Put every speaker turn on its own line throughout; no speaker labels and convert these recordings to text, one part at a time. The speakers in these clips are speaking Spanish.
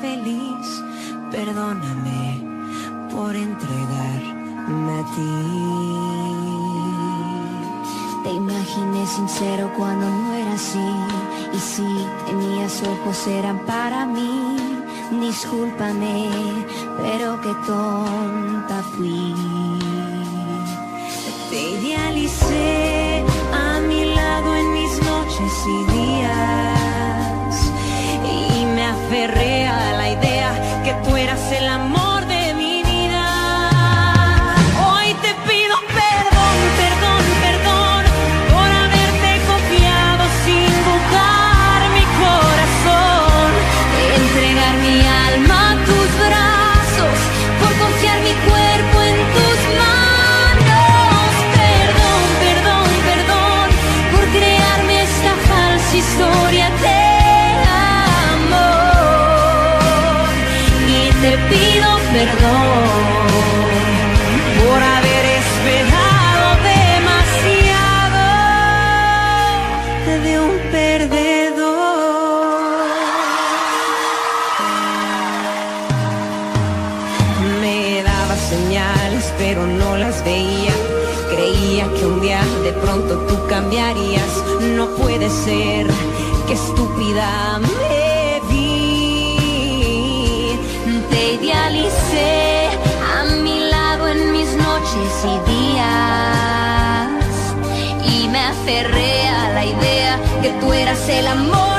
feliz. Perdóname por entregarme a ti. Te imaginé sincero cuando no era así, y si tenías ojos eran para mí. Discúlpame, pero qué tonta fui. Perdón por haber esperado demasiado de un perdedor. Me daba señales, pero no las veía. Creía que un día de pronto tú cambiarías. No puede ser que estúpida Y me aferré a la idea que tú eras el amor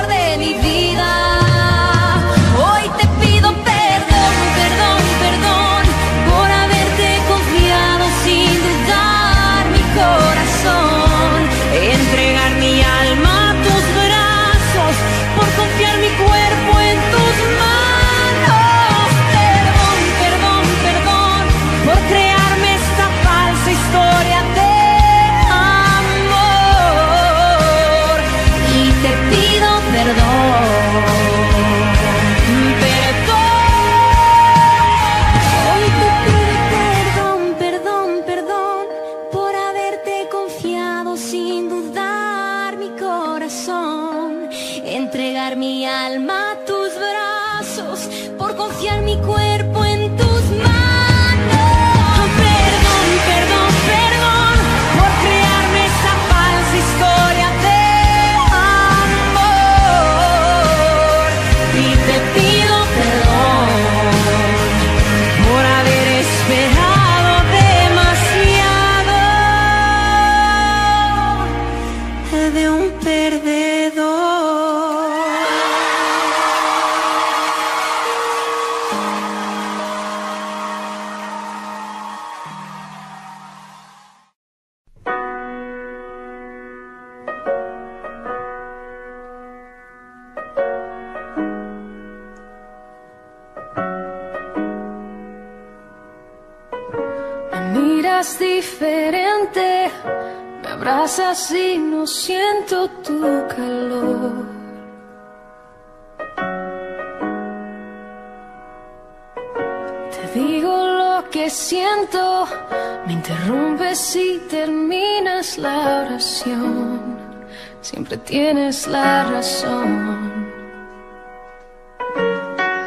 Tienes la razón.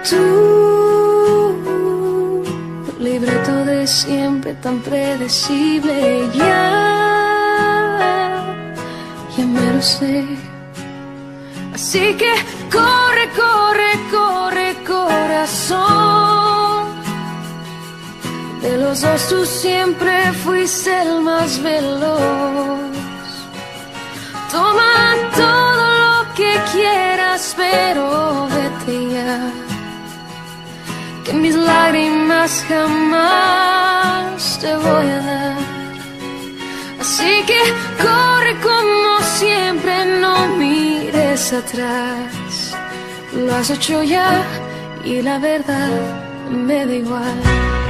Tú libreto de siempre tan predecible ya, ya me lo sé. Así que corre, corre, corre, corazón. De los dos siempre fuiste el más veloz. Toma todo lo que quieras, pero vete ya que mis lágrimas jamás te voy a dar. Así que corre como siempre, no mires atrás. Lo has hecho ya y la verdad me da igual.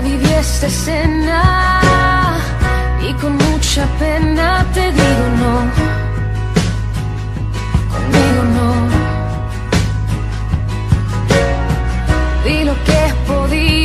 viví esta escena y con mucha pena te digo no. Conmigo no. Vi lo que podía.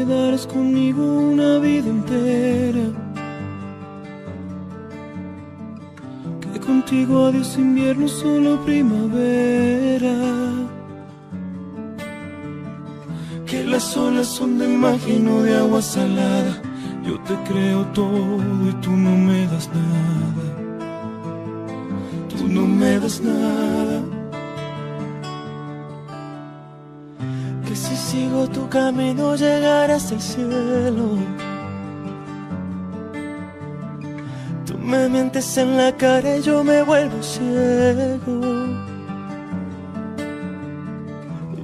Que te
quedarás conmigo una vida entera. Que contigo adiós invierno, solo primavera. Que las olas son de magia y no de agua salada. Yo te creo todo y tú no me das nada. Tú no me das nada. Sigo tu camino llegarás al cielo. Tú me mientes en la cara y yo me vuelvo ciego.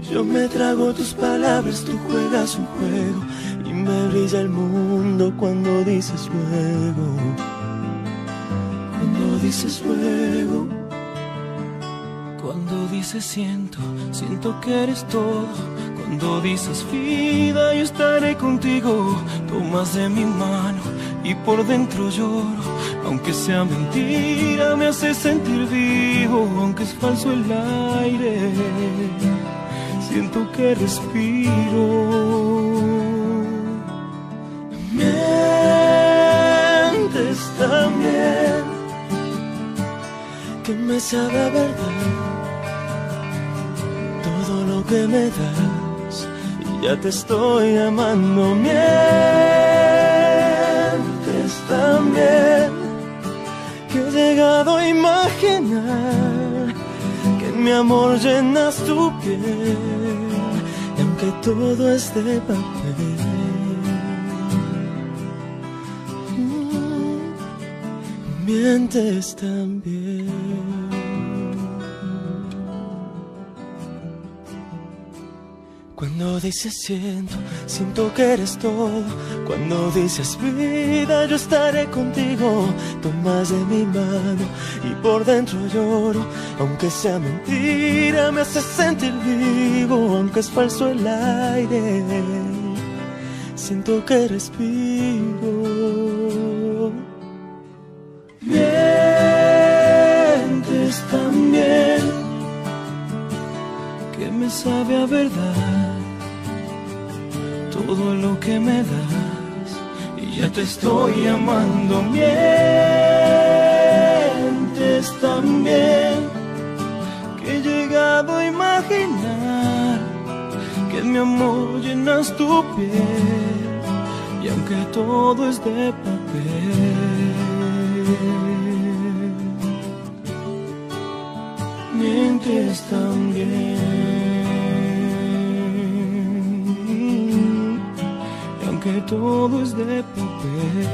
Yo me trago tus palabras, tú juegas un juego y me brilla el mundo cuando dices luego. Cuando dices luego. Cuando dices siento, siento que eres todo. Cuando dices vida, yo estaré contigo. Tomas de mi mano y por dentro lloro. Aunque sea mentira, me hace sentir vivo. Aunque es falso el aire, siento que respiro. Mientes también que me sabe a verdad todo lo que me das ya te estoy amando mientes también que he llegado a imaginar que en mi amor llenas tu piel y aunque todo es de papel mientes también
Cuando dices siento, siento que eres todo. Cuando dices vida, yo estaré contigo. Tomas de mi mano y por dentro lloro. Aunque sea mentira, me hace sentir vivo. Aunque es falso el aire, siento que respiro. Mientes también, que me sabe a verdad todo lo que me das y ya te estoy amando. Mientes también que he llegado a imaginar que mi amor llenas tu piel y aunque todo es de papel. Mientes también. Que todo es de papel.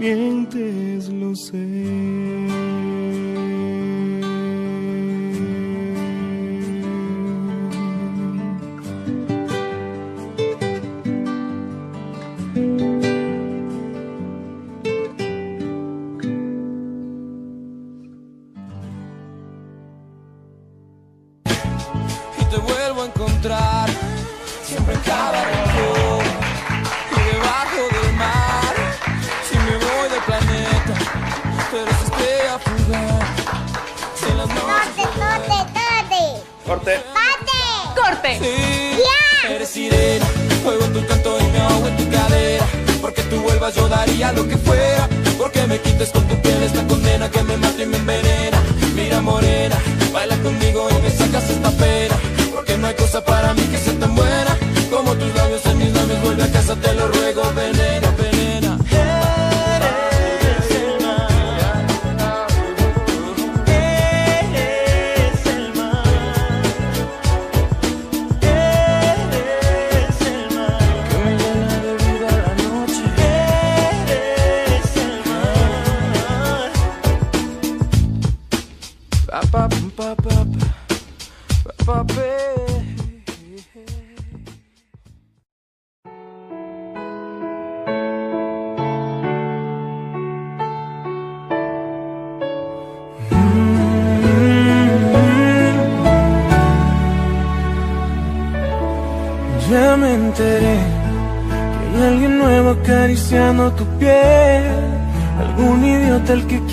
Mientes, lo sé.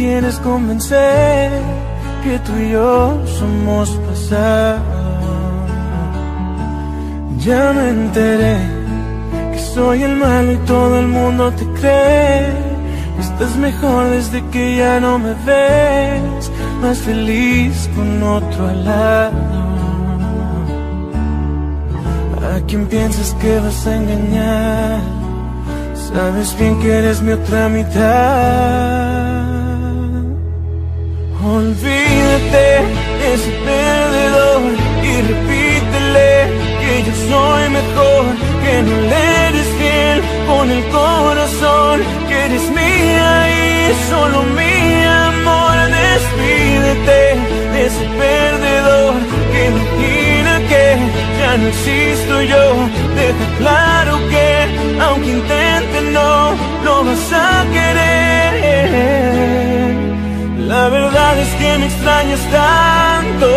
Quieres convencer que tú y yo somos pasado. Ya me enteré que soy el malo y todo el mundo te cree. Estás mejor desde que ya no me ves, más feliz con otro al lado. ¿A quién piensas que vas a engañar? Sabes bien que eres mi otra mitad. Olvídate de ese perdedor y repítele que yo soy mejor, que no le eres fiel con el corazón, que eres mía y solo mi amor. Despídete de ese perdedor que imagina que ya no existo yo. Deja claro que aunque intente no, no vas a querer. La verdad es que me extrañas tanto,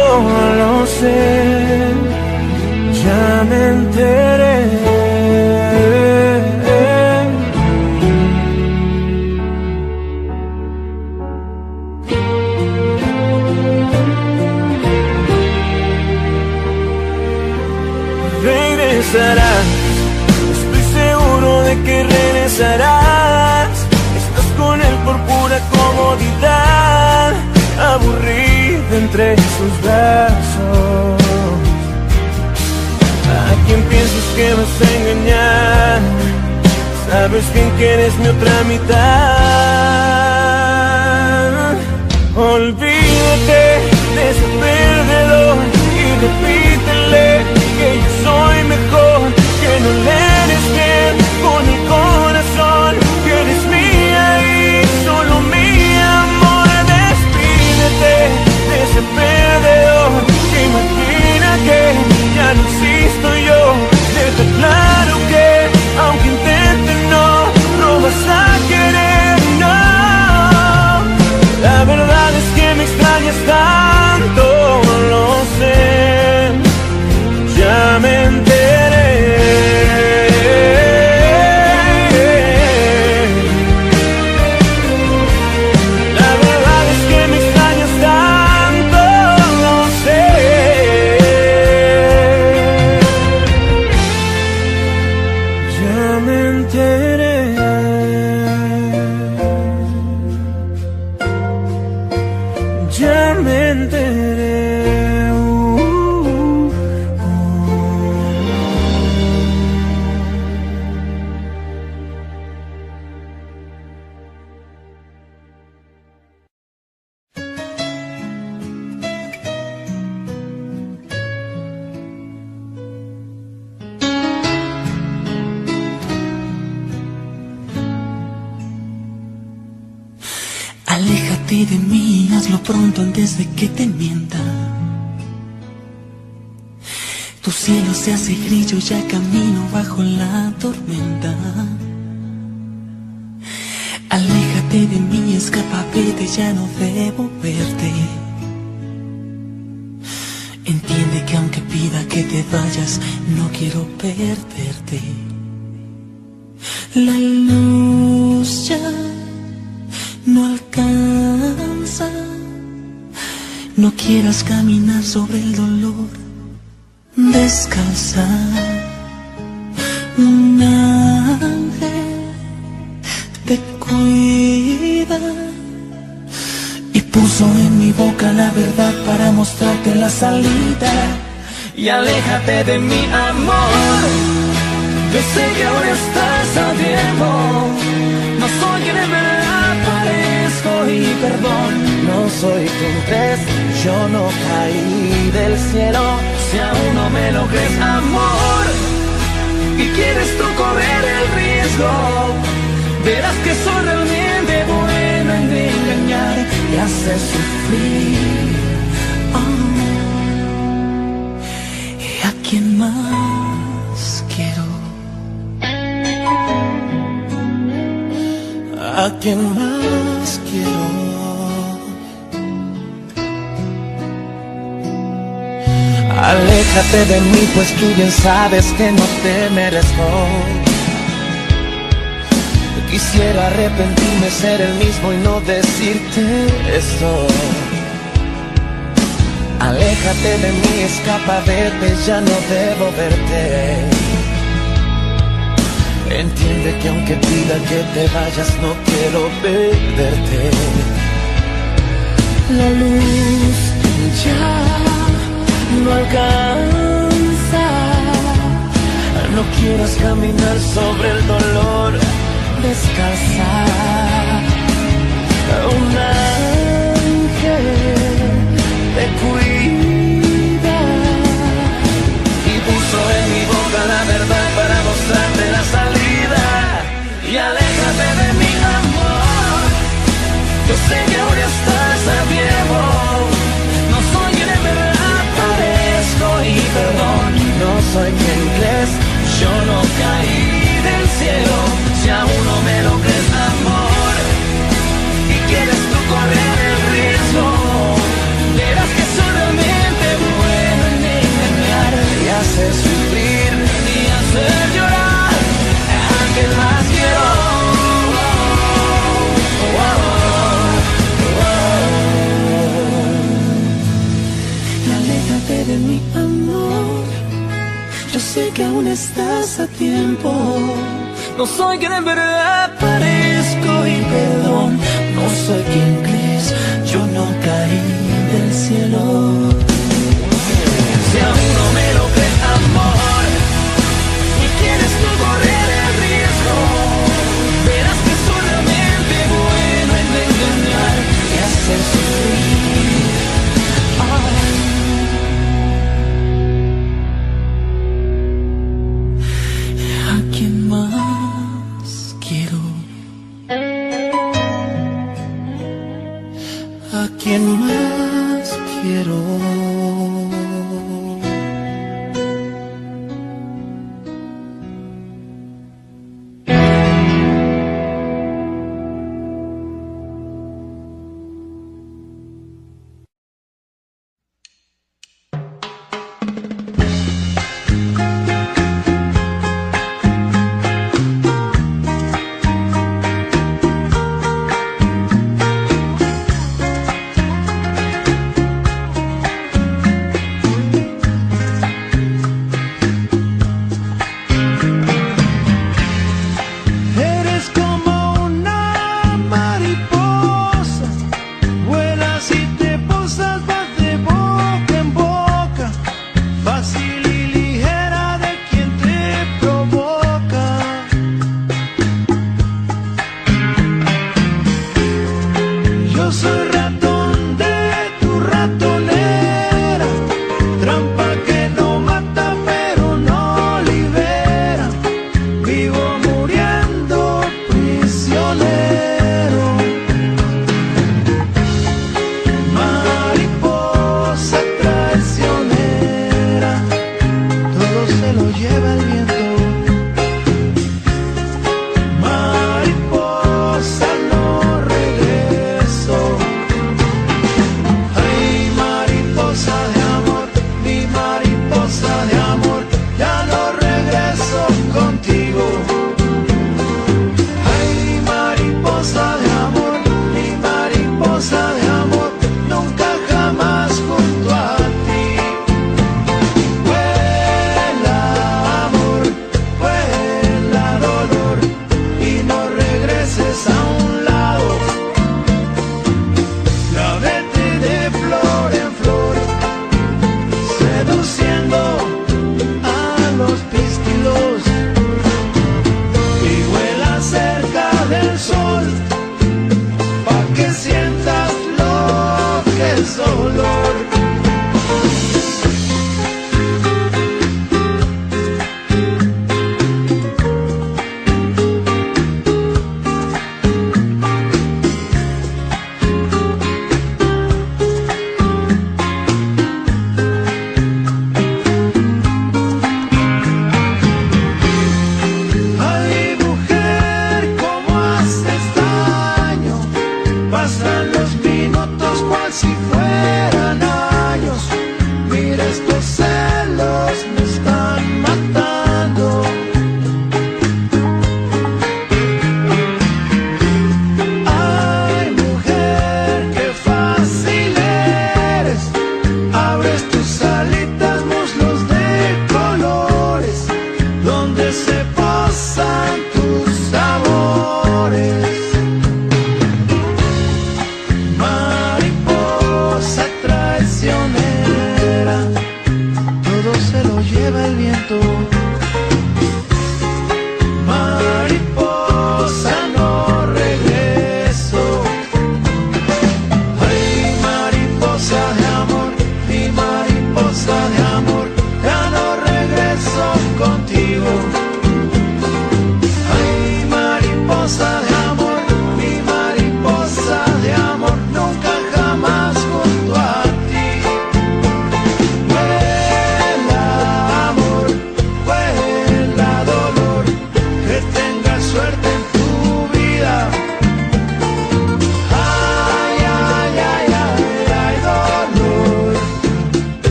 lo sé, ya me enteré. Regresarás, estoy seguro de que regresarás. Comodidad, aburrida entre sus brazos. ¿A quién piensas que vas a engañar? Sabes bien que eres mi otra mitad. Olvídate de ese perdedor y repítele que yo soy mejor, que no le eres bien con imagina que ya no existo yo. Deja claro que aunque intentes no, no vas a querer, no. La verdad
es que me extrañas tanto, lo sé. Ya me De mí, hazlo pronto antes de que te mienta. Tu cielo se hace grillo, ya camino bajo la tormenta. Aléjate de mí, escapa, vete, ya no debo verte. Entiende que aunque pida que te vayas, no quiero perderte. La luz ya no alcanza. No quieras caminar sobre el dolor. Descalza. Un ángel te cuida y puso en mi boca la verdad para mostrarte la salida. Y aléjate de mi amor. Yo sé que ahora estás a tiempo. No soy quien en verdad parezco y perdón. No soy quien crees. Yo no caí del cielo. Si aún no me lo crees, amor. Y quieres tú correr el riesgo. Verás que soy realmente bueno en engañar y hacer sufrir. Oh. ¿Y a quién más ¿A quién más quiero? Aléjate de mí, pues tú bien sabes que no te merezco. Quisiera arrepentirme, ser el mismo y no decirte esto. Aléjate de mí, escapa, vete, ya no debo verte. Entiende que aunque pida que te vayas, no quiero perderte. La luz ya no alcanza. No quieras caminar sobre el dolor, descalza. Un No soy quien en verdad parezco y perdón. No soy quien crees. Yo no caí del cielo. Si aún no me lo crees, amor, y quieres tú correr el riesgo, verás que soy realmente bueno en engañar y hacer sufrir.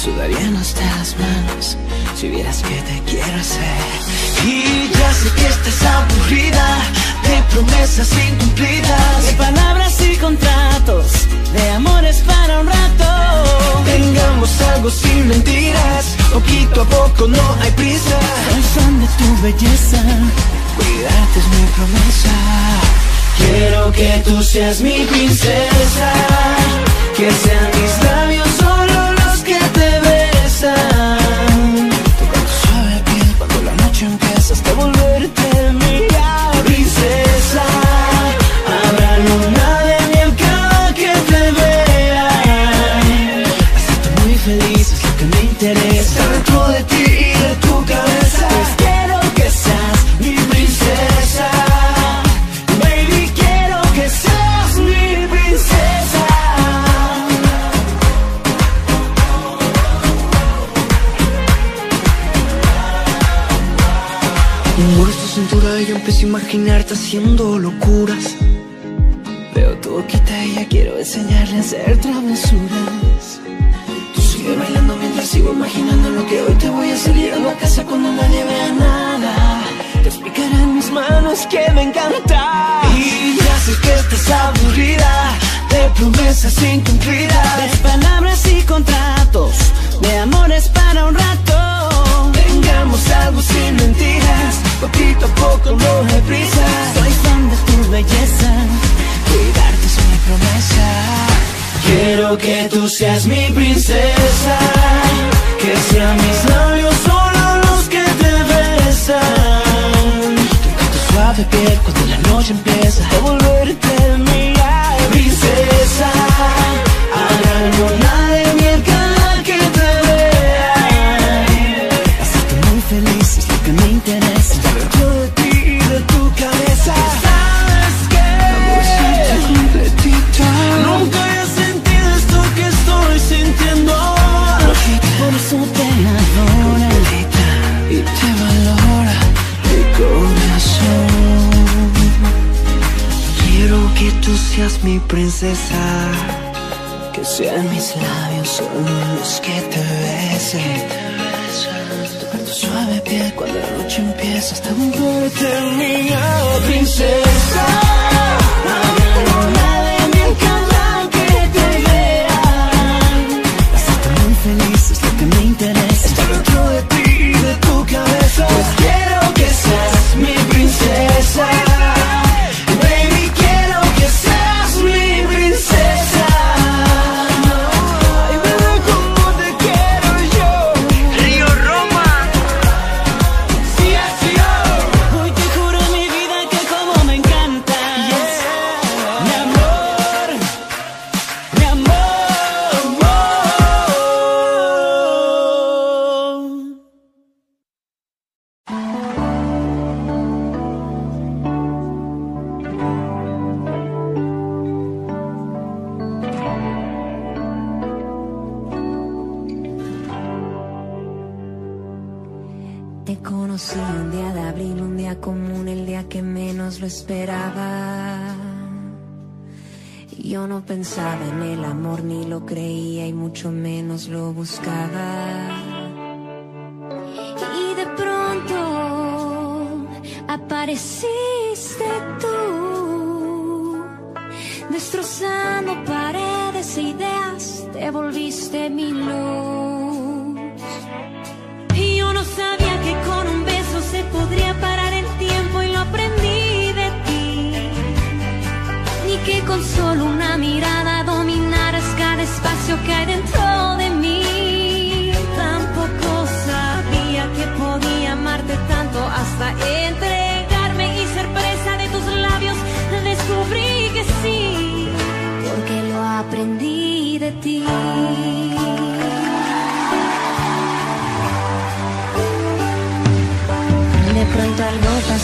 sudarían nuestras manos si vieras que te quiero hacer. Y ya sé que estás aburrida de promesas incumplidas, de palabras y contratos, de amores para un rato. Tengamos algo sin mentiras, poquito a poco no hay prisa. Soy fan de tu belleza, cuidarte es mi promesa. Quiero que tú seas mi princesa, que sean mis labios haciendo locura. 前别再和我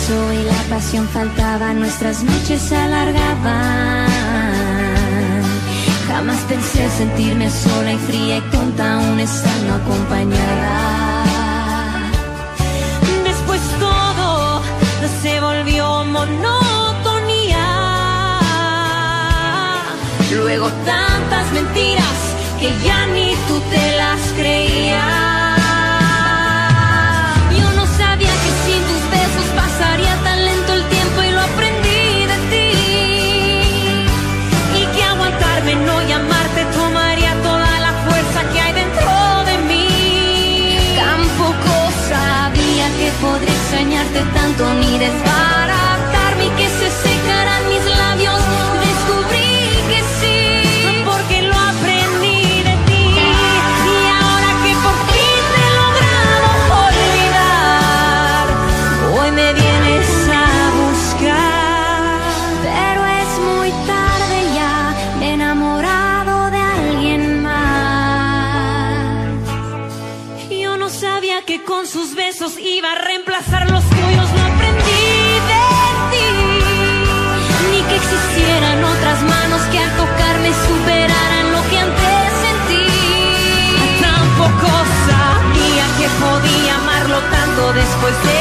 sexo y la
pasión faltaba, nuestras noches se alargaban. Jamás pensé sentirme sola y fría y tonta aún estando acompañada. Después todo se volvió monotonía. Luego tantas mentiras que ya ni tú te las creías. Tanto después de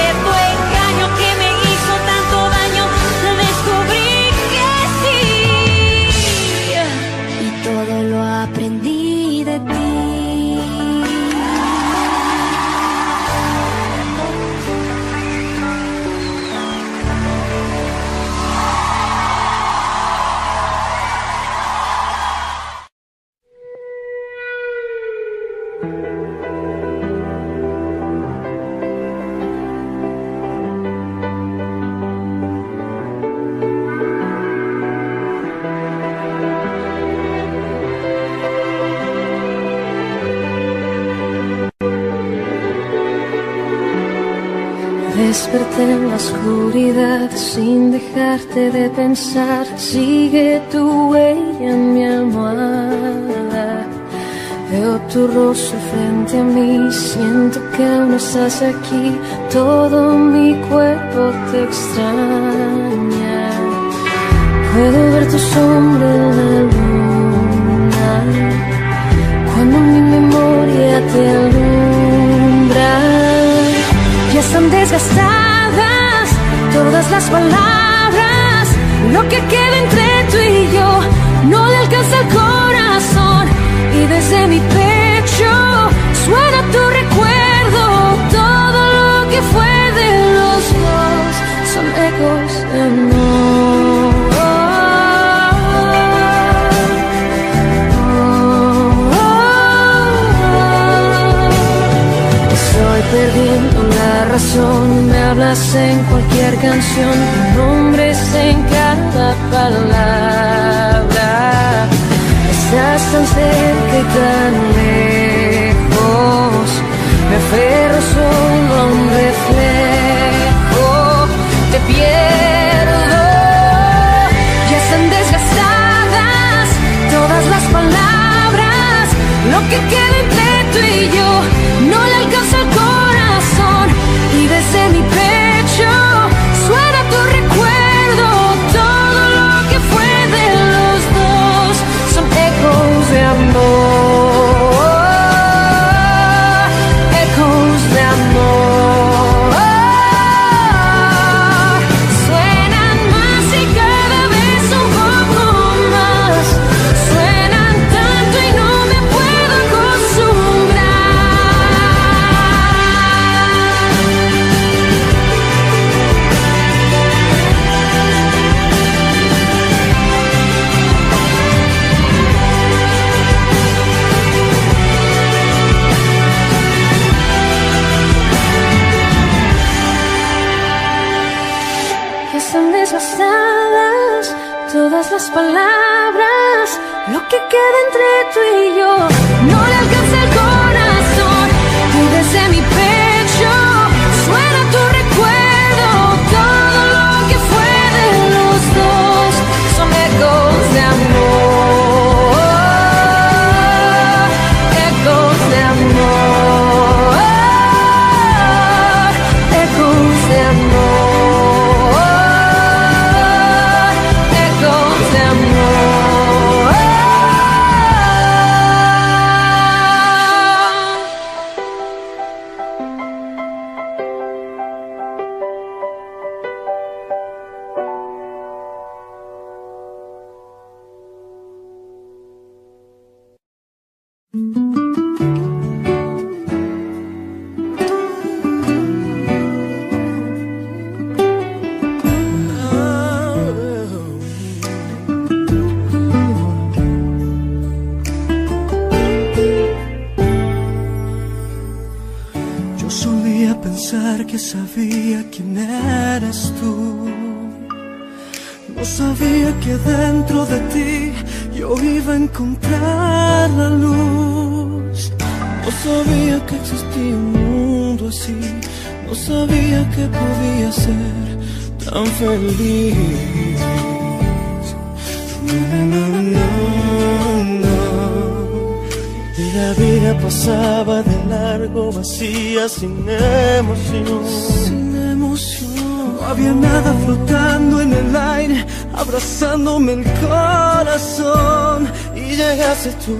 En la oscuridad sin dejarte de pensar. Sigue tu huella en mi almohada. Veo tu rostro frente a mí, siento que aún estás aquí. Todo mi cuerpo te extraña. Puedo ver tu sombra en la luna. Cuando mi memoria te alumbra. Las palabras. Lo que queda entre tú y yo no le alcanza el corazón. Y desde mi pecho suena tu recuerdo. Todo lo que fue de los dos son ecos de amor. Estoy perdiendo la razón, en cualquier canción, tu nombre es en cada palabra. Estás tan cerca y tan lejos, me aferro solo a un reflejo, que
dentro de ti yo iba a encontrar la luz. No sabía que existía un mundo así. No sabía que podía ser tan feliz. Y la vida pasaba de largo, vacía, sin emoción. Sin emoción. No había nada flotando en el aire, abrazándome el corazón. Y llegaste tú,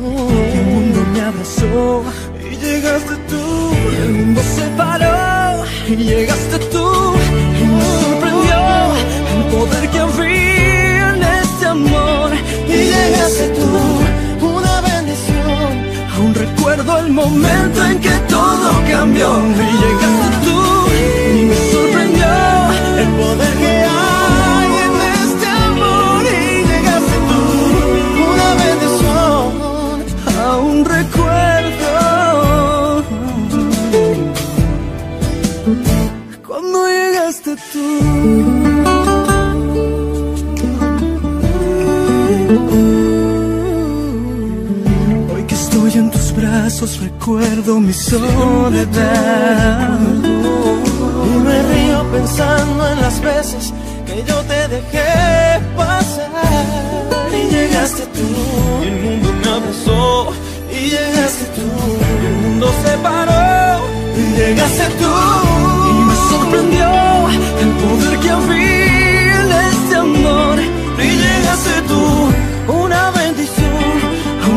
el mundo me abrazó. Y llegaste tú, el mundo se paró. Y llegaste tú, y me sorprendió el poder que había en este amor. Y llegaste tú, una bendición. Aún recuerdo el momento en que todo cambió. Y llegaste tú, y me sorprendió el poder que recuerdo mi soledad. Y me río pensando en las veces que yo te dejé pasar. Y llegaste tú, y el mundo me abrazó. Y llegaste tú, y el mundo se paró. Y llegaste tú, y me sorprendió el poder que había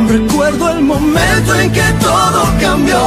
recuerdo el momento en que todo cambió.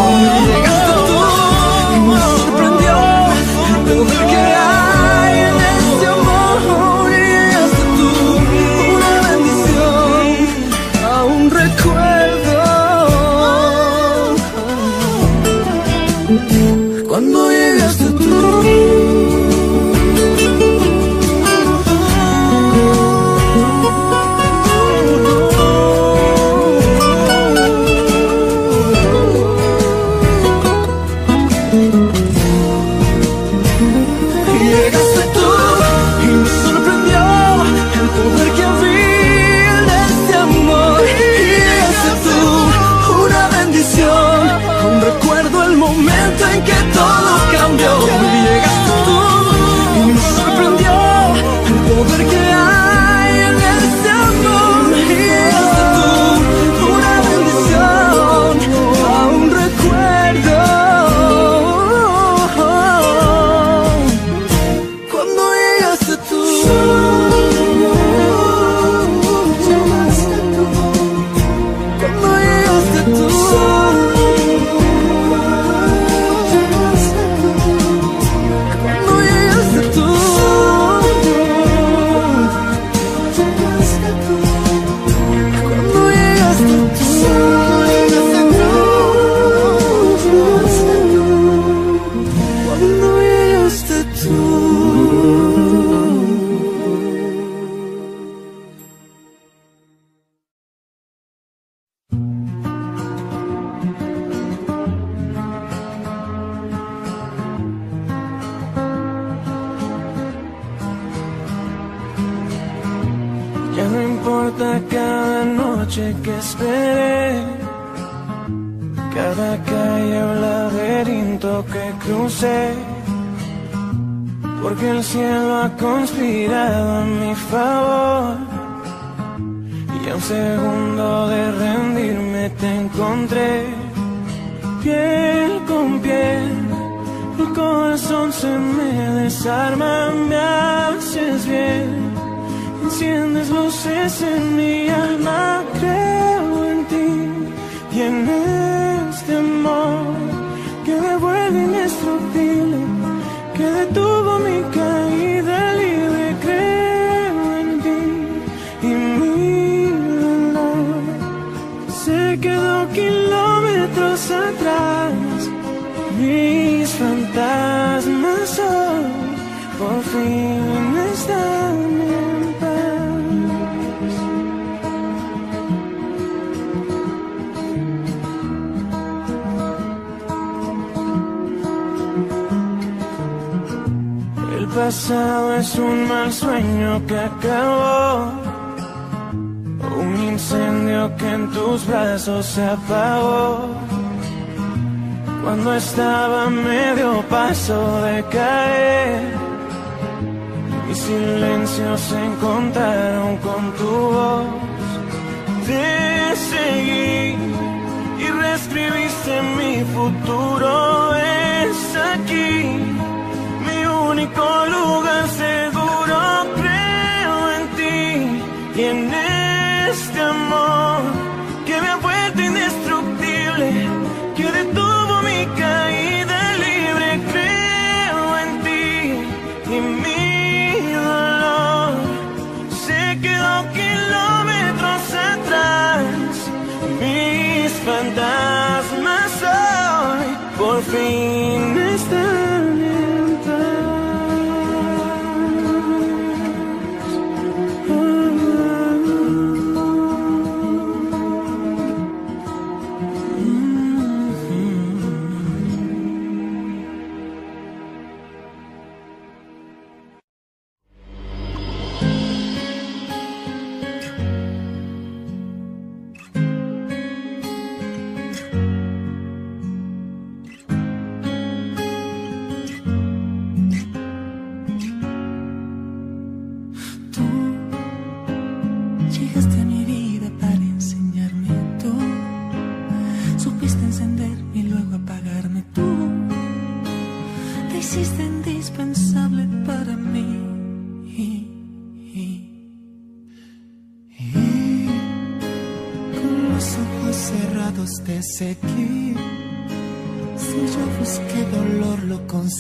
Brazos se apagó. Cuando estaba medio paso de caer, mis silencios se encontraron con tu voz. Te seguí y reescribiste mi futuro. Es aquí único lugar seguro creo en ti y en este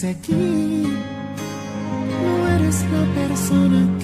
Aquí me tienes.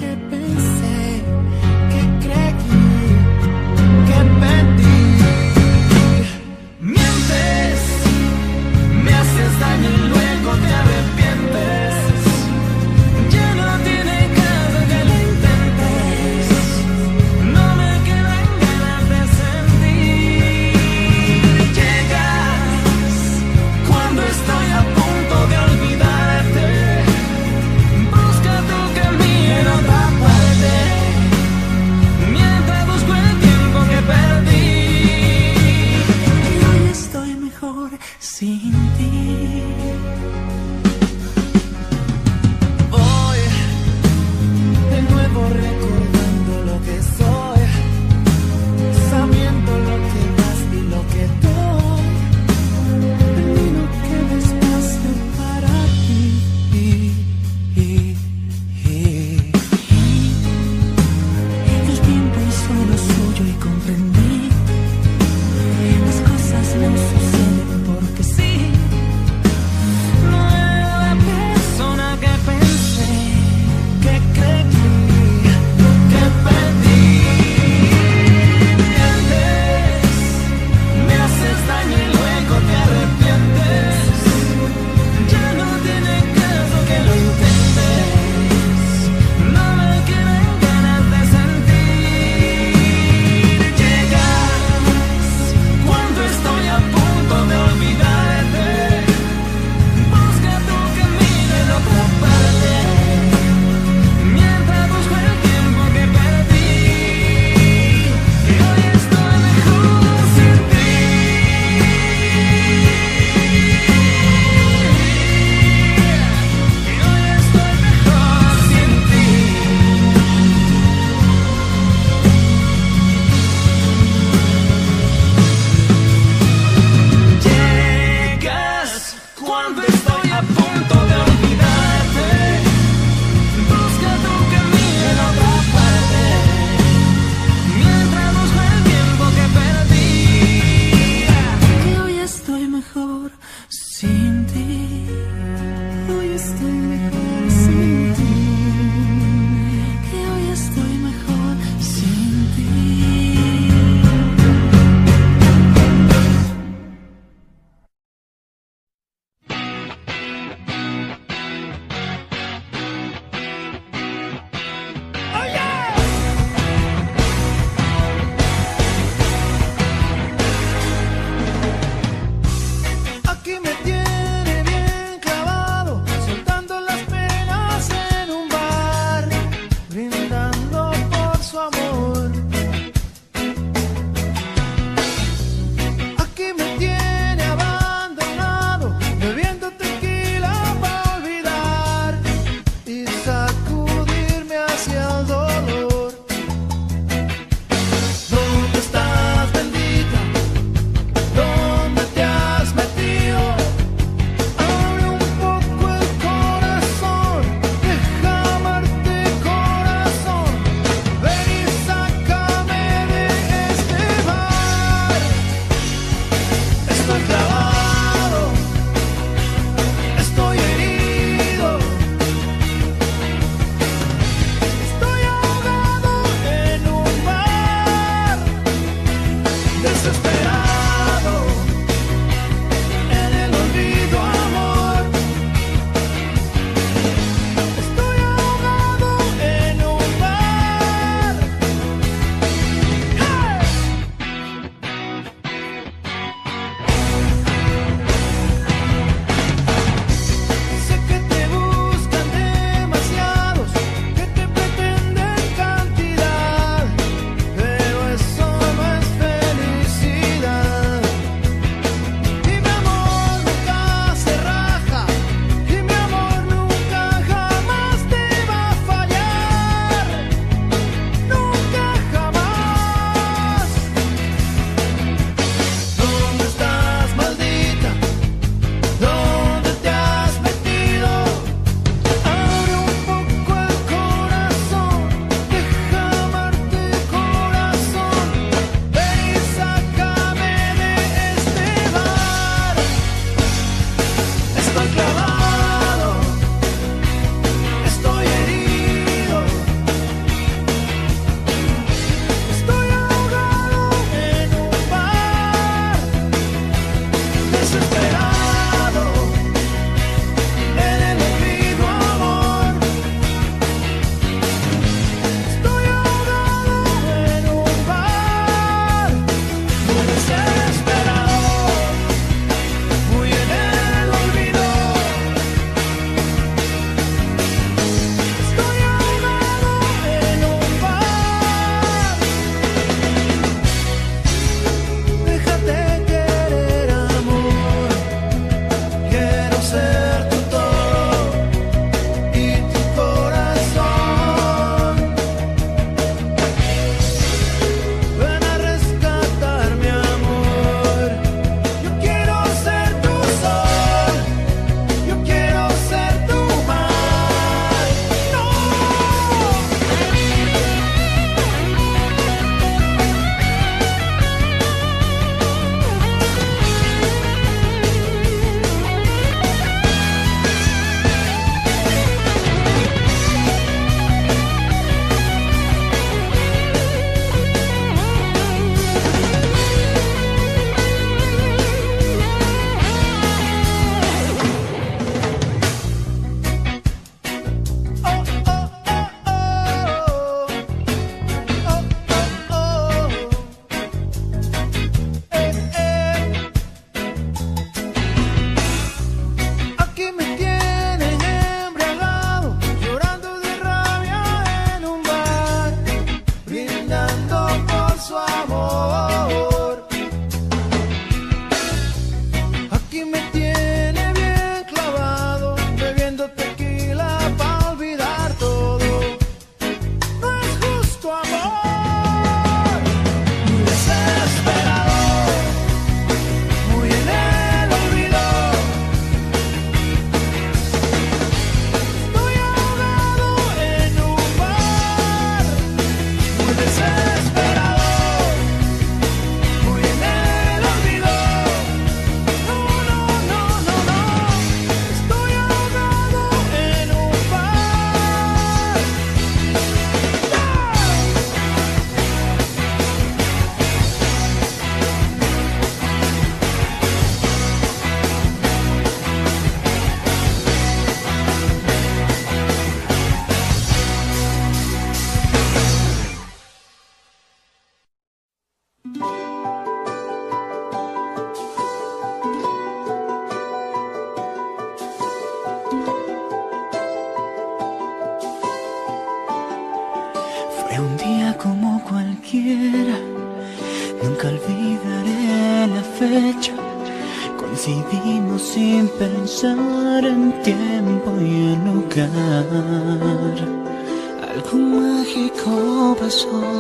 Algo mágico pasó.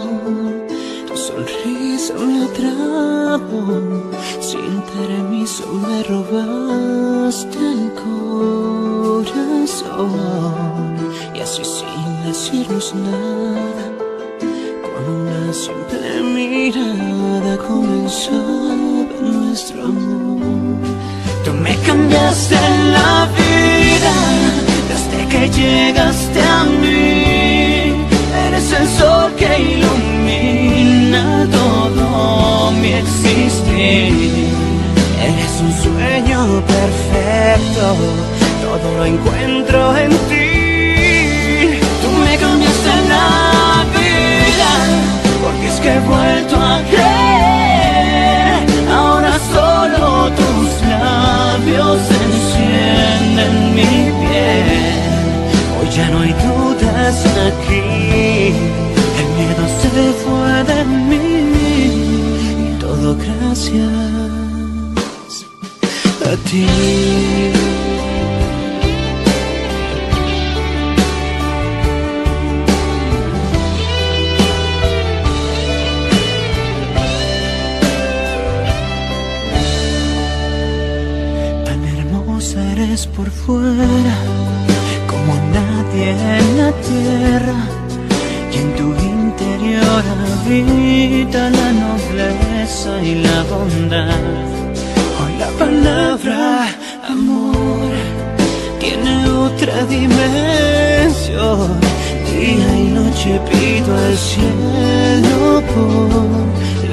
he vuelto a creer. Ahora solo tus labios encienden mi piel. Hoy ya no hay dudas aquí. El miedo se fue de mí. Y todo gracias a ti. dimensión. Día y noche pido al cielo por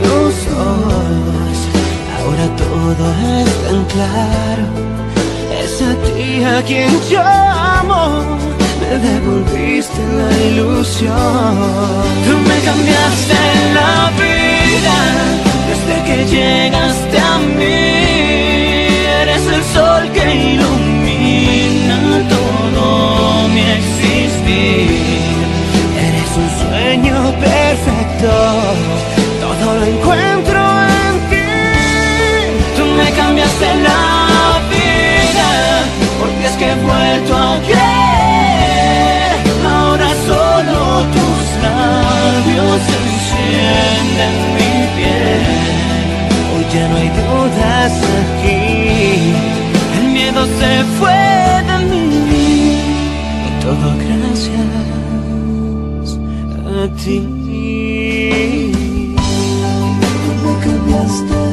los ojos. Ahora todo es tan claro. Es a ti a quien yo amo. Me devolviste la ilusión. Tú me cambiaste la vida desde que llegaste a mí. Eres el sol que ilumina existir. Eres un sueño perfecto, todo lo encuentro en ti. Tú me cambiaste la vida, porque es que he vuelto a creer. Ahora solo tus labios encienden mi piel. Hoy ya no hay dudas aquí, el miedo se fue de mí todo gracias a ti. Tú me cambiaste.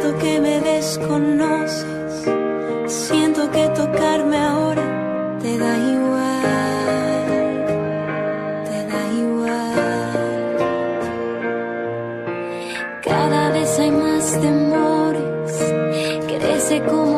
Siento que me desconoces, siento que tocarme ahora te da igual, te da igual. Cada vez hay más temores, crece como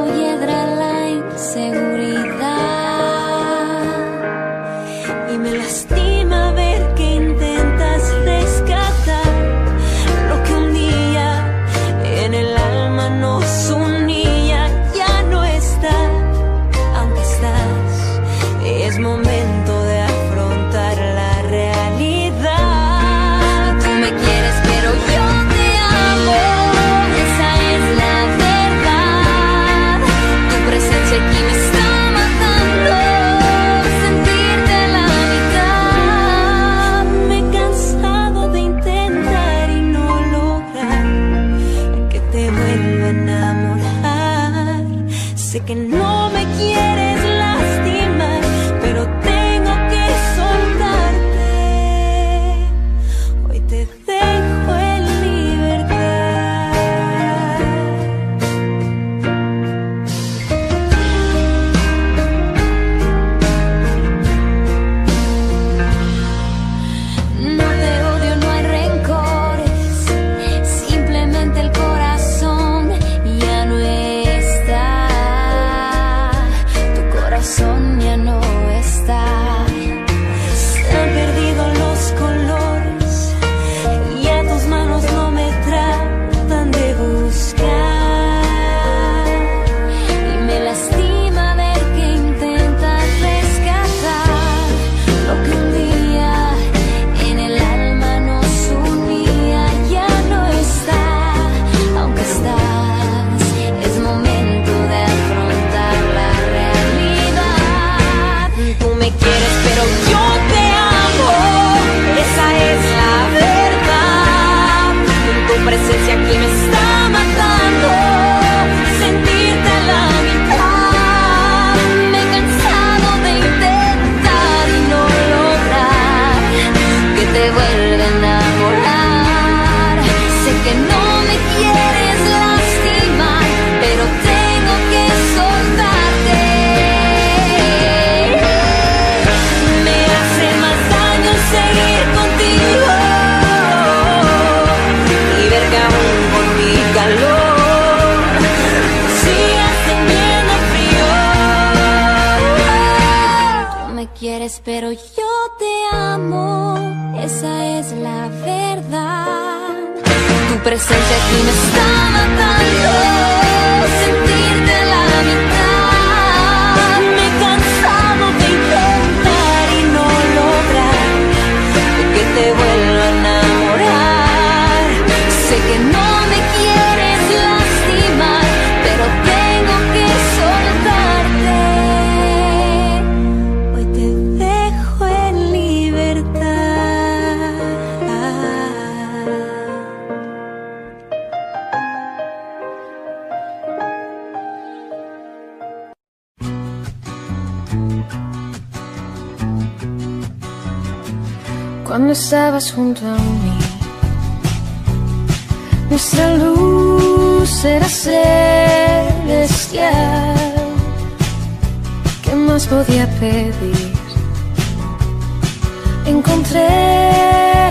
presente
aqui nesse Junto a mí, nuestra luz era celestial. ¿Qué más podía pedir? Encontré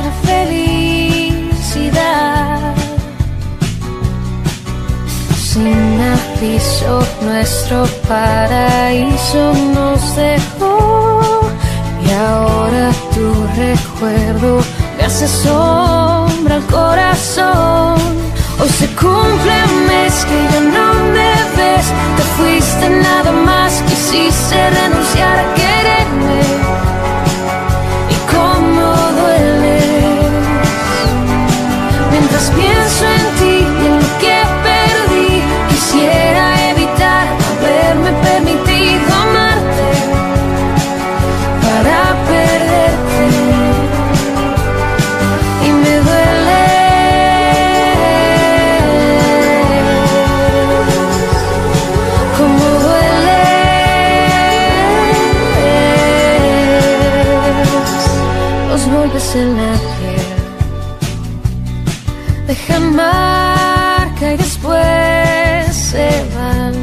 la felicidad. Sin aviso, nuestro paraíso nos dejó. Y ahora tu recuerdo me hace sombra al corazón. Hoy se cumple un mes que ya no me ves. Te fuiste nada más, quisiste renunciar a quererme. Y cómo dueles. Mientras pienso en en la piel dejan marca y después se van.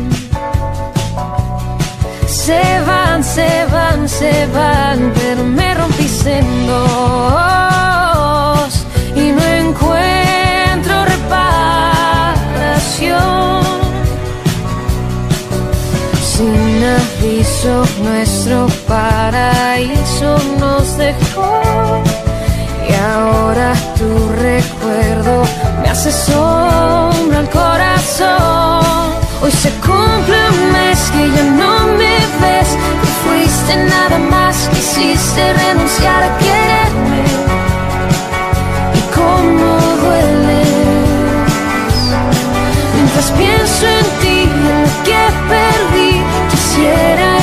Se van, se van, se van, pero me rompiste en dos y no encuentro reparación. Sin aviso, nuestro paraíso nos dejó. Y ahora tu recuerdo me hace sombra al corazón. Hoy se cumple un mes que ya no me ves. Te fuiste nada más, quisiste renunciar a quererme. Y cómo dueles. Mientras pienso en ti en lo que perdí, quisiera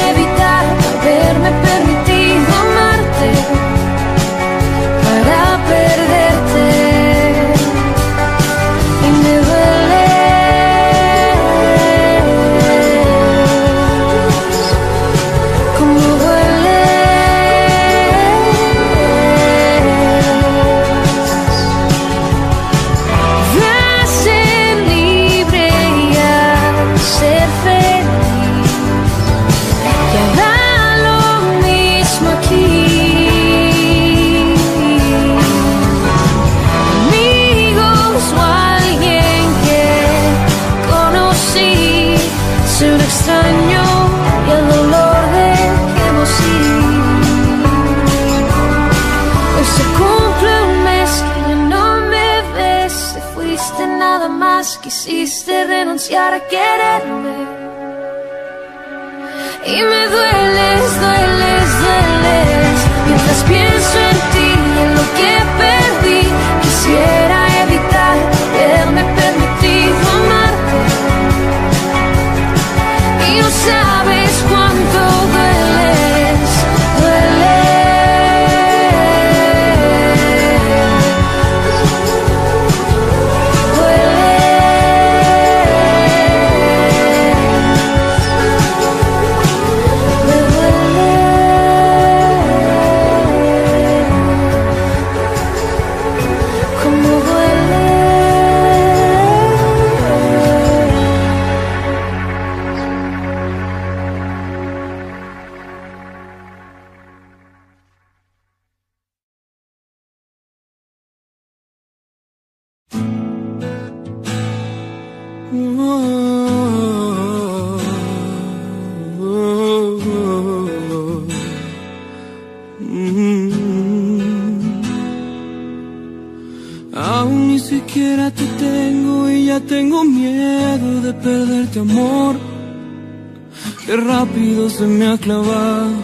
se me
ha clavado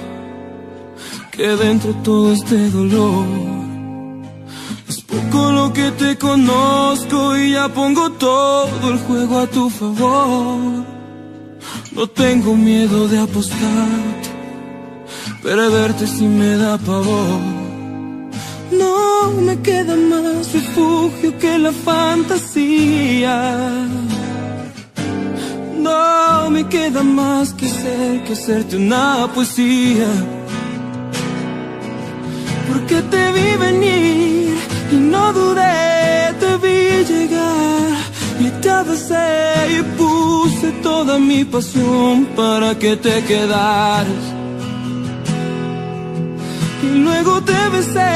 que dentro todo este dolor. Es poco lo que te conozco y ya pongo todo el juego a tu favor. No tengo miedo de apostarte, perderte si me da pavor. No me queda más refugio que la fantasía. No me queda más que ser que hacerte una poesía. Porque te vi venir y no dudé, te vi llegar y te besé y puse toda mi pasión para que te quedaras. Y luego te besé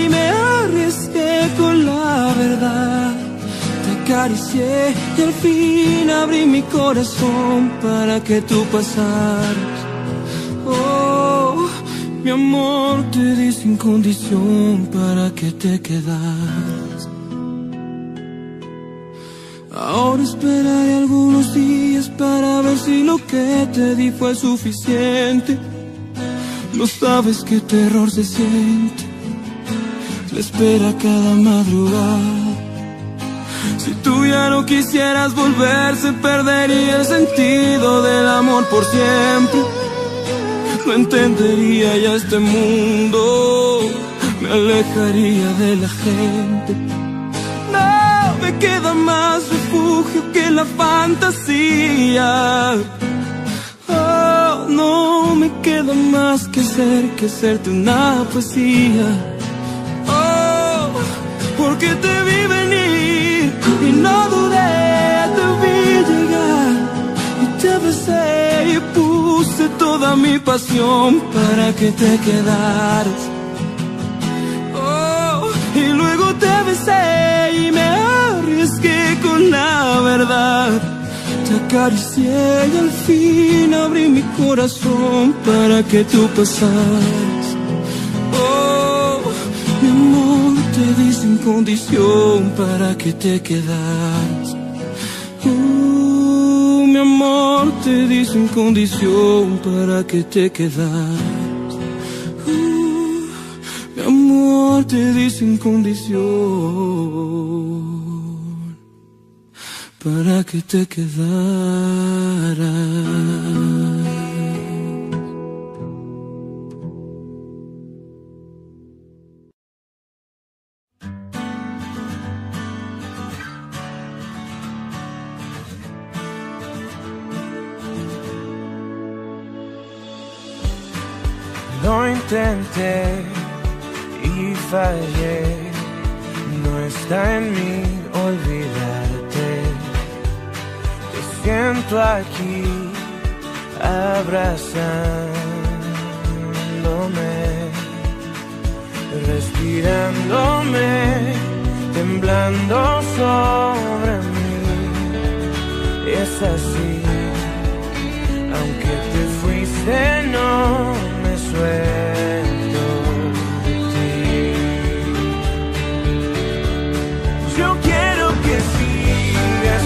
y me arriesgué con la verdad. Acaricié y al fin abrí mi corazón para que tú pasaras. Oh, mi amor te di sin condición para que te quedaras. Ahora esperaré algunos días para ver si lo que te di fue suficiente. No sabes qué terror se siente. La espera cada madrugada. Si tú ya no quisieras volver, se perdería el sentido del amor por siempre. No entendería ya este mundo, me alejaría de la gente. No me queda más refugio que la fantasía. Oh, no me queda más que ser que serte una poesía. Porque te vi venir y no dudé, te vi llegar y te besé y puse toda mi pasión para que te quedaras. Oh, y luego te besé y me arriesgué con la verdad. Te acaricié y al fin abrí mi corazón para que tú pasaras. Te di sin condición para que te quedaras. Uh, mi amor, te di sin condición para que te quedaras. Uh, mi amor, te di sin condición para que te quedaras.
Y fallé, no está en mí olvidarte. Te siento aquí abrazándome, respirándome, temblando sobre mí. Es así, aunque te fuiste, no Yo quiero que sigas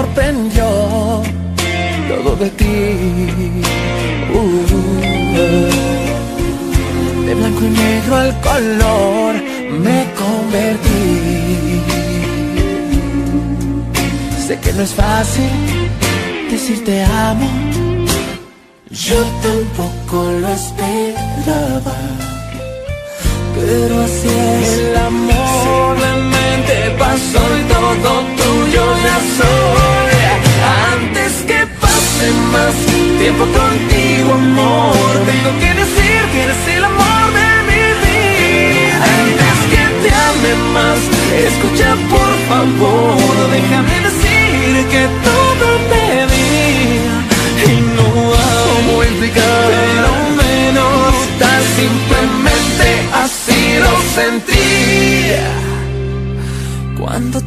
sorprendió todo de ti. Uh, de blanco y negro al color me convertí. Sé que no es fácil decir te amo. Yo tampoco lo esperaba, pero así es el amor. Sí. Paso y todo tuyo ya soy. Antes que pase más tiempo contigo amor tengo que decir que eres el amor de mi vida. Antes que te ame más escucha por favor déjame decir que todo te día y no hago como pero menos tan simplemente así lo sentí. Cuando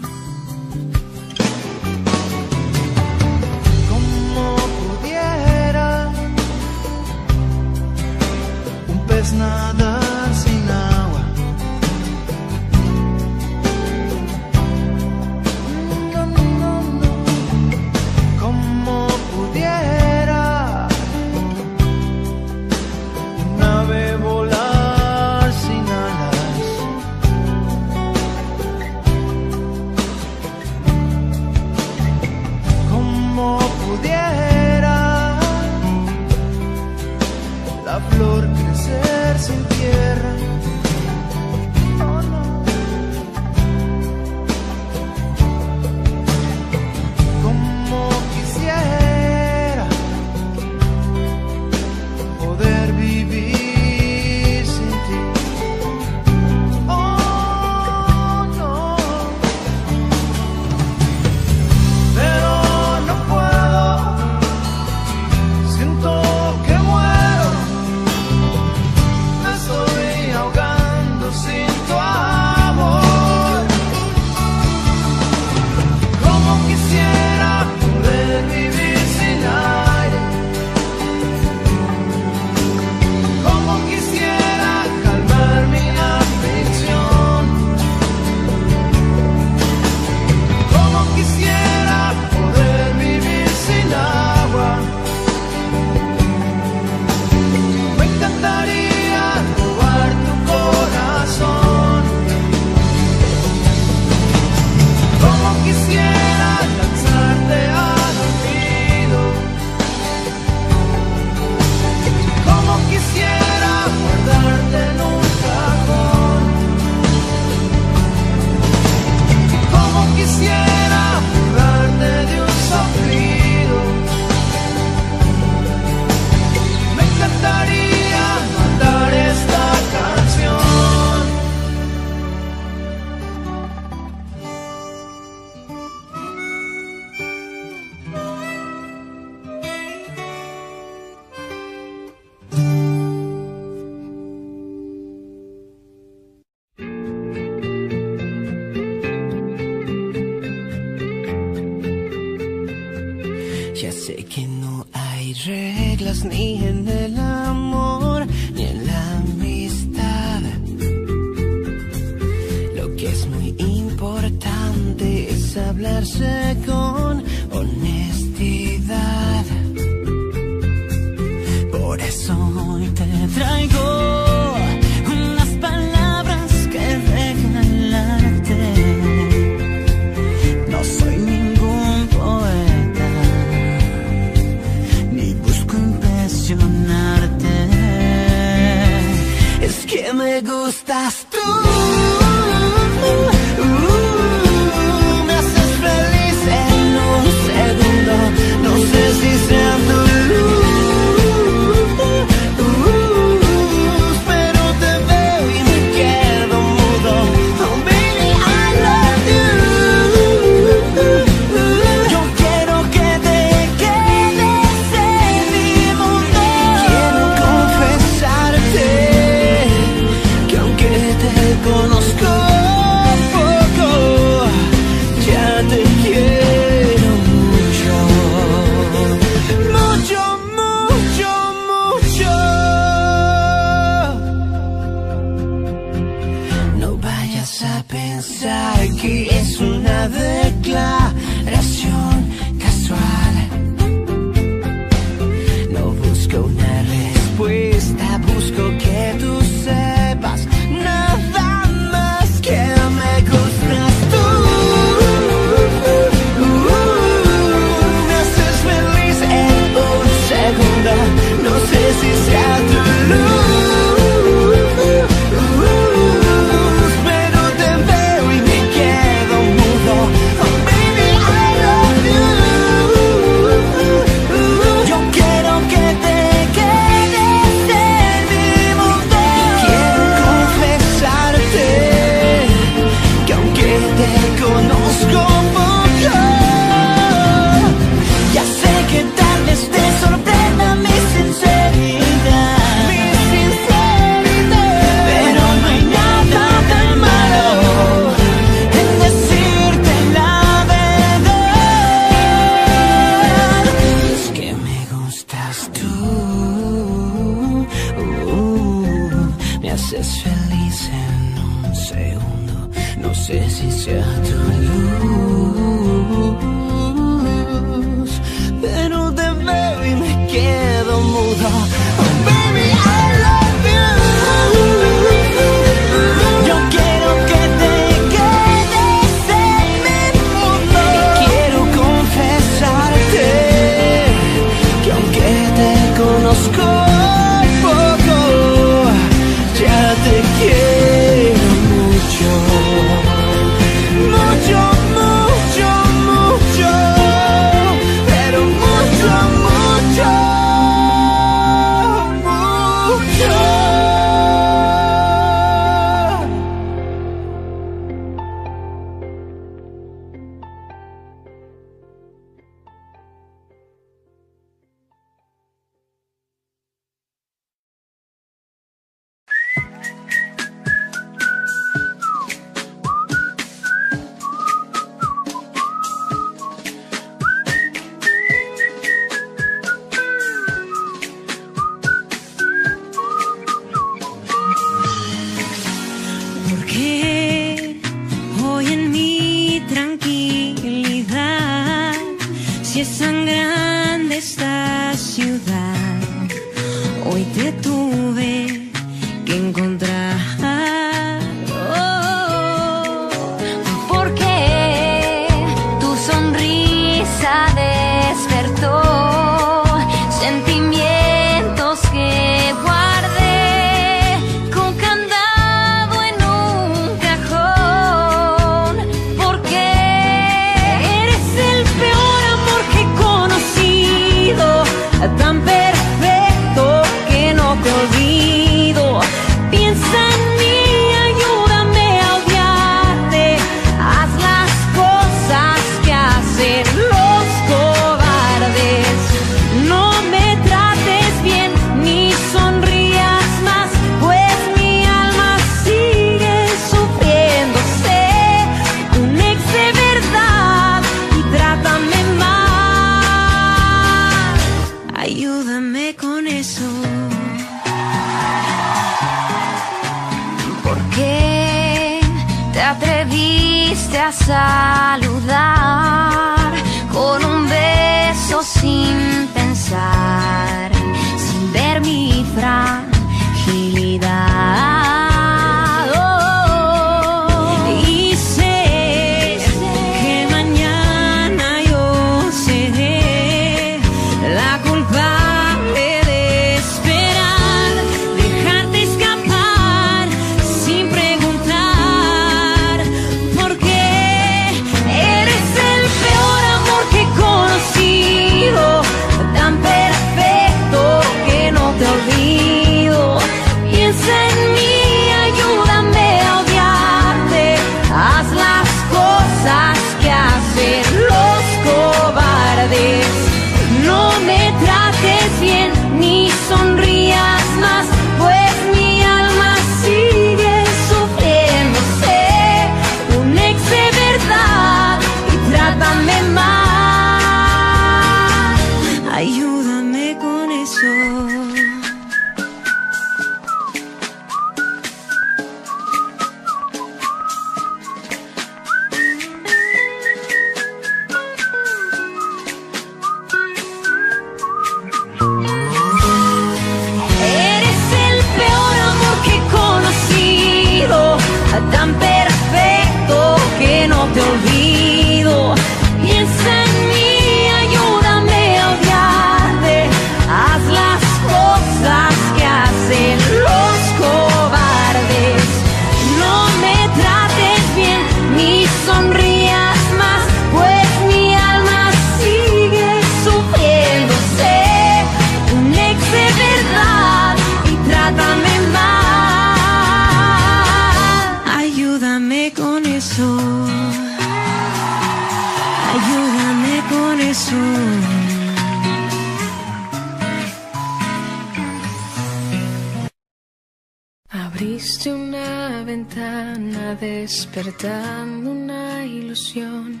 una
ilusión,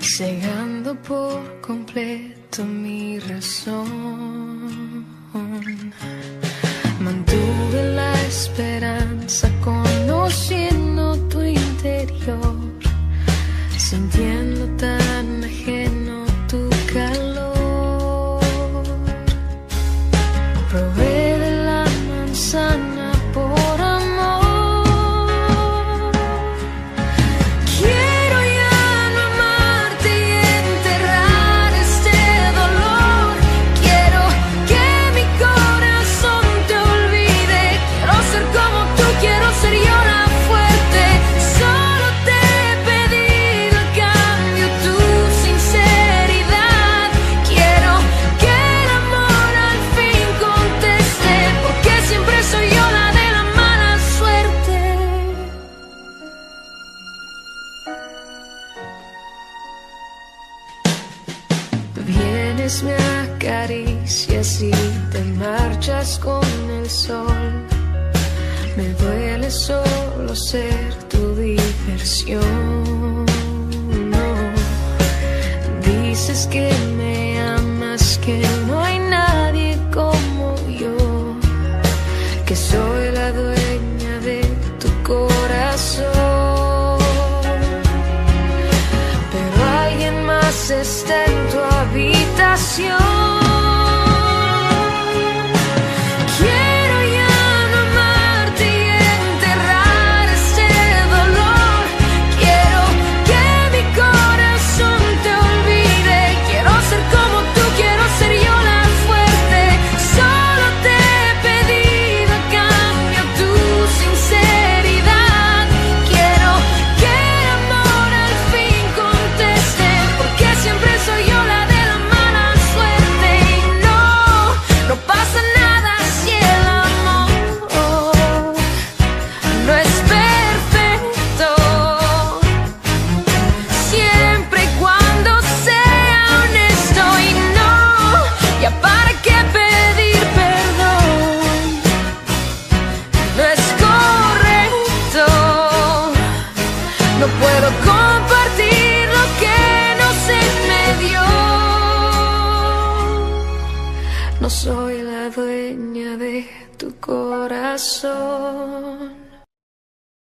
cegando por completo mi razón. Mantuve la esperanza con 就